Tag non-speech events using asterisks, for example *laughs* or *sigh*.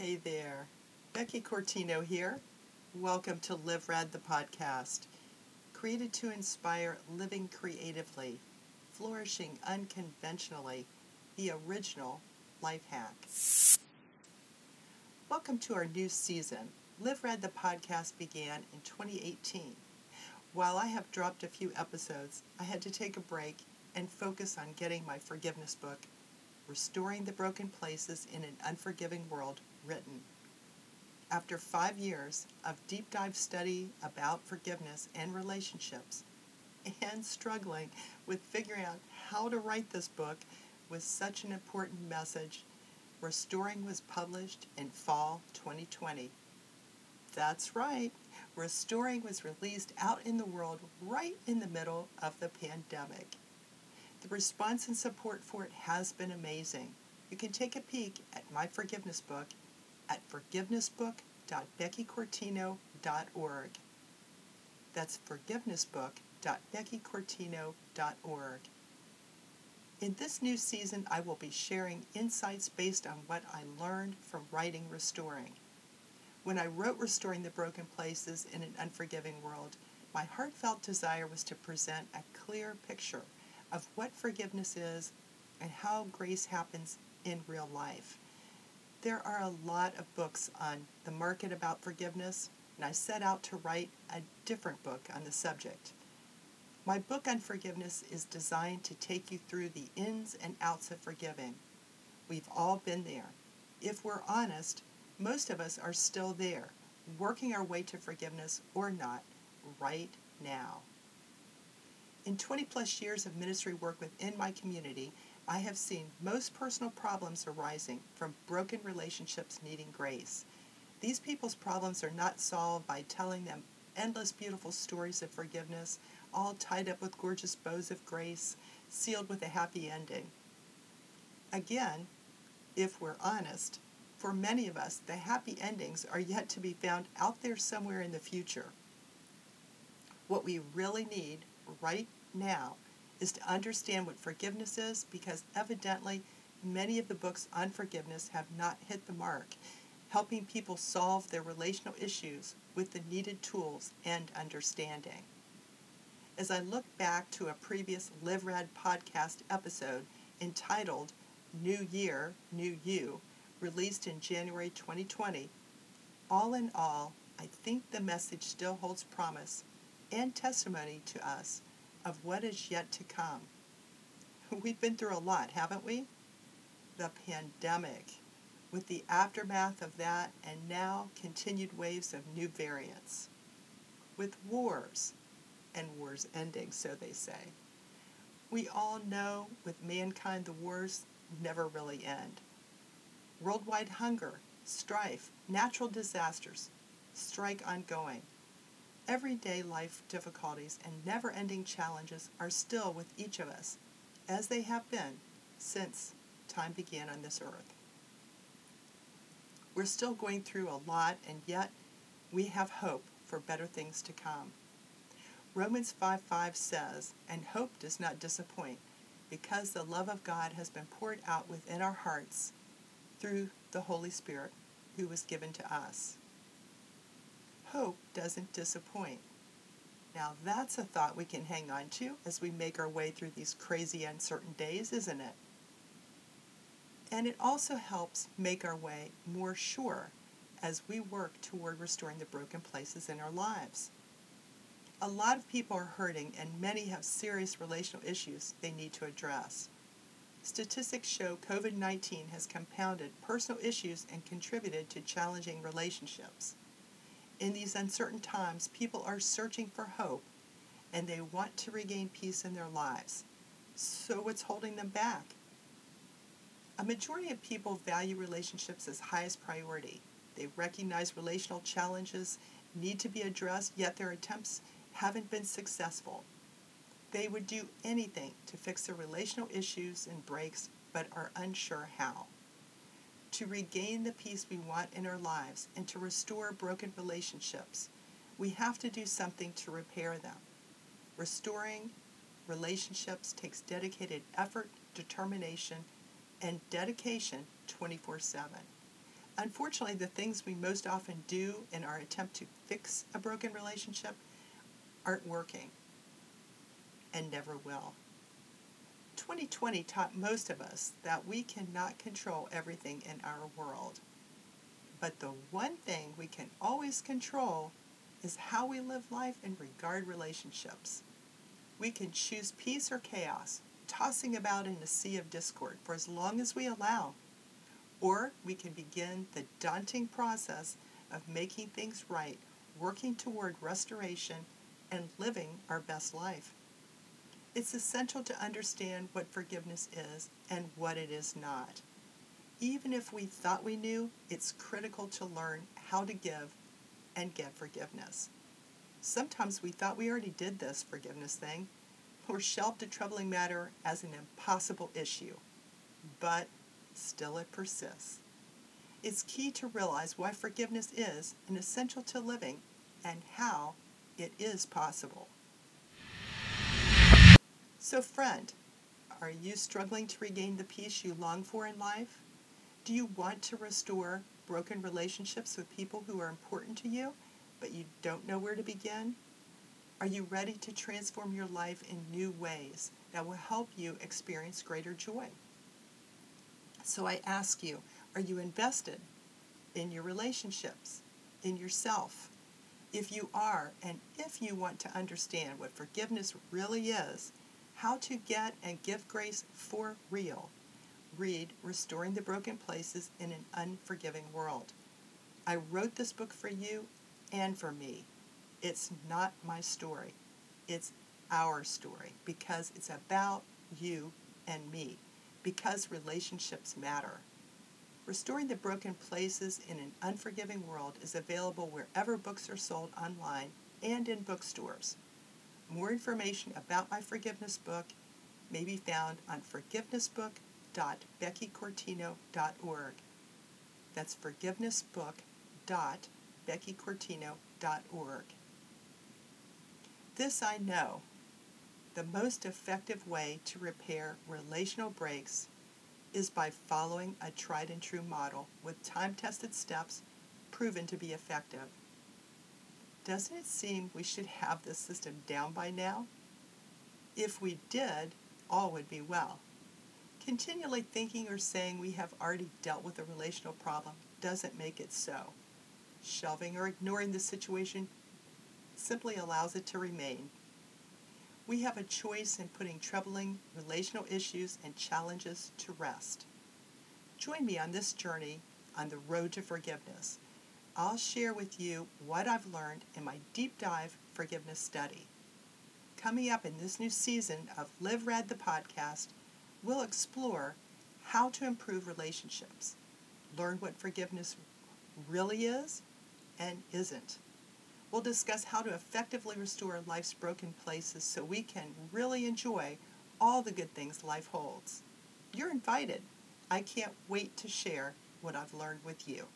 Hey there, Becky Cortino here. Welcome to Live Red the podcast, created to inspire living creatively, flourishing unconventionally, the original life hack. Welcome to our new season. Live Red the podcast began in 2018. While I have dropped a few episodes, I had to take a break and focus on getting my forgiveness book, Restoring the Broken Places in an Unforgiving World, written. After five years of deep dive study about forgiveness and relationships, and struggling with figuring out how to write this book with such an important message, Restoring was published in fall 2020. That's right, Restoring was released out in the world right in the middle of the pandemic. The response and support for it has been amazing. You can take a peek at my forgiveness book at forgivenessbook.beckycortino.org. That's forgivenessbook.beckycortino.org. In this new season, I will be sharing insights based on what I learned from writing Restoring. When I wrote Restoring the Broken Places in an Unforgiving World, my heartfelt desire was to present a clear picture of what forgiveness is and how grace happens in real life. There are a lot of books on the market about forgiveness, and I set out to write a different book on the subject. My book on forgiveness is designed to take you through the ins and outs of forgiving. We've all been there. If we're honest, most of us are still there, working our way to forgiveness or not, right now. In 20 plus years of ministry work within my community, I have seen most personal problems arising from broken relationships needing grace. These people's problems are not solved by telling them endless beautiful stories of forgiveness, all tied up with gorgeous bows of grace, sealed with a happy ending. Again, if we're honest, for many of us, the happy endings are yet to be found out there somewhere in the future. What we really need right now is to understand what forgiveness is because evidently many of the books on forgiveness have not hit the mark, helping people solve their relational issues with the needed tools and understanding. As I look back to a previous Live Red podcast episode entitled New Year, New You, released in January 2020, all in all, I think the message still holds promise and testimony to us of what is yet to come. *laughs* We've been through a lot, haven't we? The pandemic, with the aftermath of that, and now continued waves of new variants. With wars, and wars ending, so they say. We all know with mankind the wars never really end. Worldwide hunger, strife, natural disasters, strike ongoing everyday life difficulties and never ending challenges are still with each of us, as they have been since time began on this earth. We're still going through a lot, and yet we have hope for better things to come. Romans 5 5 says, And hope does not disappoint, because the love of God has been poured out within our hearts through the Holy Spirit who was given to us hope doesn't disappoint. Now, that's a thought we can hang on to as we make our way through these crazy, uncertain days, isn't it? And it also helps make our way more sure as we work toward restoring the broken places in our lives. A lot of people are hurting, and many have serious relational issues they need to address. Statistics show COVID 19 has compounded personal issues and contributed to challenging relationships. In these uncertain times, people are searching for hope and they want to regain peace in their lives. So, what's holding them back? A majority of people value relationships as highest priority. They recognize relational challenges need to be addressed, yet their attempts haven't been successful. They would do anything to fix their relational issues and breaks, but are unsure how to regain the peace we want in our lives and to restore broken relationships, we have to do something to repair them. Restoring relationships takes dedicated effort, determination, and dedication 24 7. Unfortunately, the things we most often do in our attempt to fix a broken relationship aren't working and never will. 2020 taught most of us that we cannot control everything in our world. But the one thing we can always control is how we live life and regard relationships. We can choose peace or chaos, tossing about in a sea of discord for as long as we allow. Or we can begin the daunting process of making things right, working toward restoration, and living our best life. It's essential to understand what forgiveness is and what it is not. Even if we thought we knew, it's critical to learn how to give and get forgiveness. Sometimes we thought we already did this forgiveness thing, or shelved a troubling matter as an impossible issue. But still it persists. It's key to realize why forgiveness is an essential to living and how it is possible. So, friend, are you struggling to regain the peace you long for in life? Do you want to restore broken relationships with people who are important to you, but you don't know where to begin? Are you ready to transform your life in new ways that will help you experience greater joy? So I ask you, are you invested in your relationships, in yourself? If you are, and if you want to understand what forgiveness really is, how to get and give grace for real, read Restoring the Broken Places in an Unforgiving World. I wrote this book for you and for me. It's not my story. It's our story because it's about you and me, because relationships matter. Restoring the Broken Places in an Unforgiving World is available wherever books are sold online and in bookstores. More information about my forgiveness book may be found on forgivenessbook.beckycortino.org. That's forgivenessbook.beckycortino.org. This I know. The most effective way to repair relational breaks is by following a tried and true model with time tested steps proven to be effective. Doesn't it seem we should have this system down by now? If we did, all would be well. Continually thinking or saying we have already dealt with a relational problem doesn't make it so. Shelving or ignoring the situation simply allows it to remain. We have a choice in putting troubling relational issues and challenges to rest. Join me on this journey on the road to forgiveness I'll share with you what I've learned in my deep dive forgiveness study. Coming up in this new season of Live Red the podcast, we'll explore how to improve relationships, learn what forgiveness really is and isn't. We'll discuss how to effectively restore life's broken places so we can really enjoy all the good things life holds. You're invited. I can't wait to share what I've learned with you.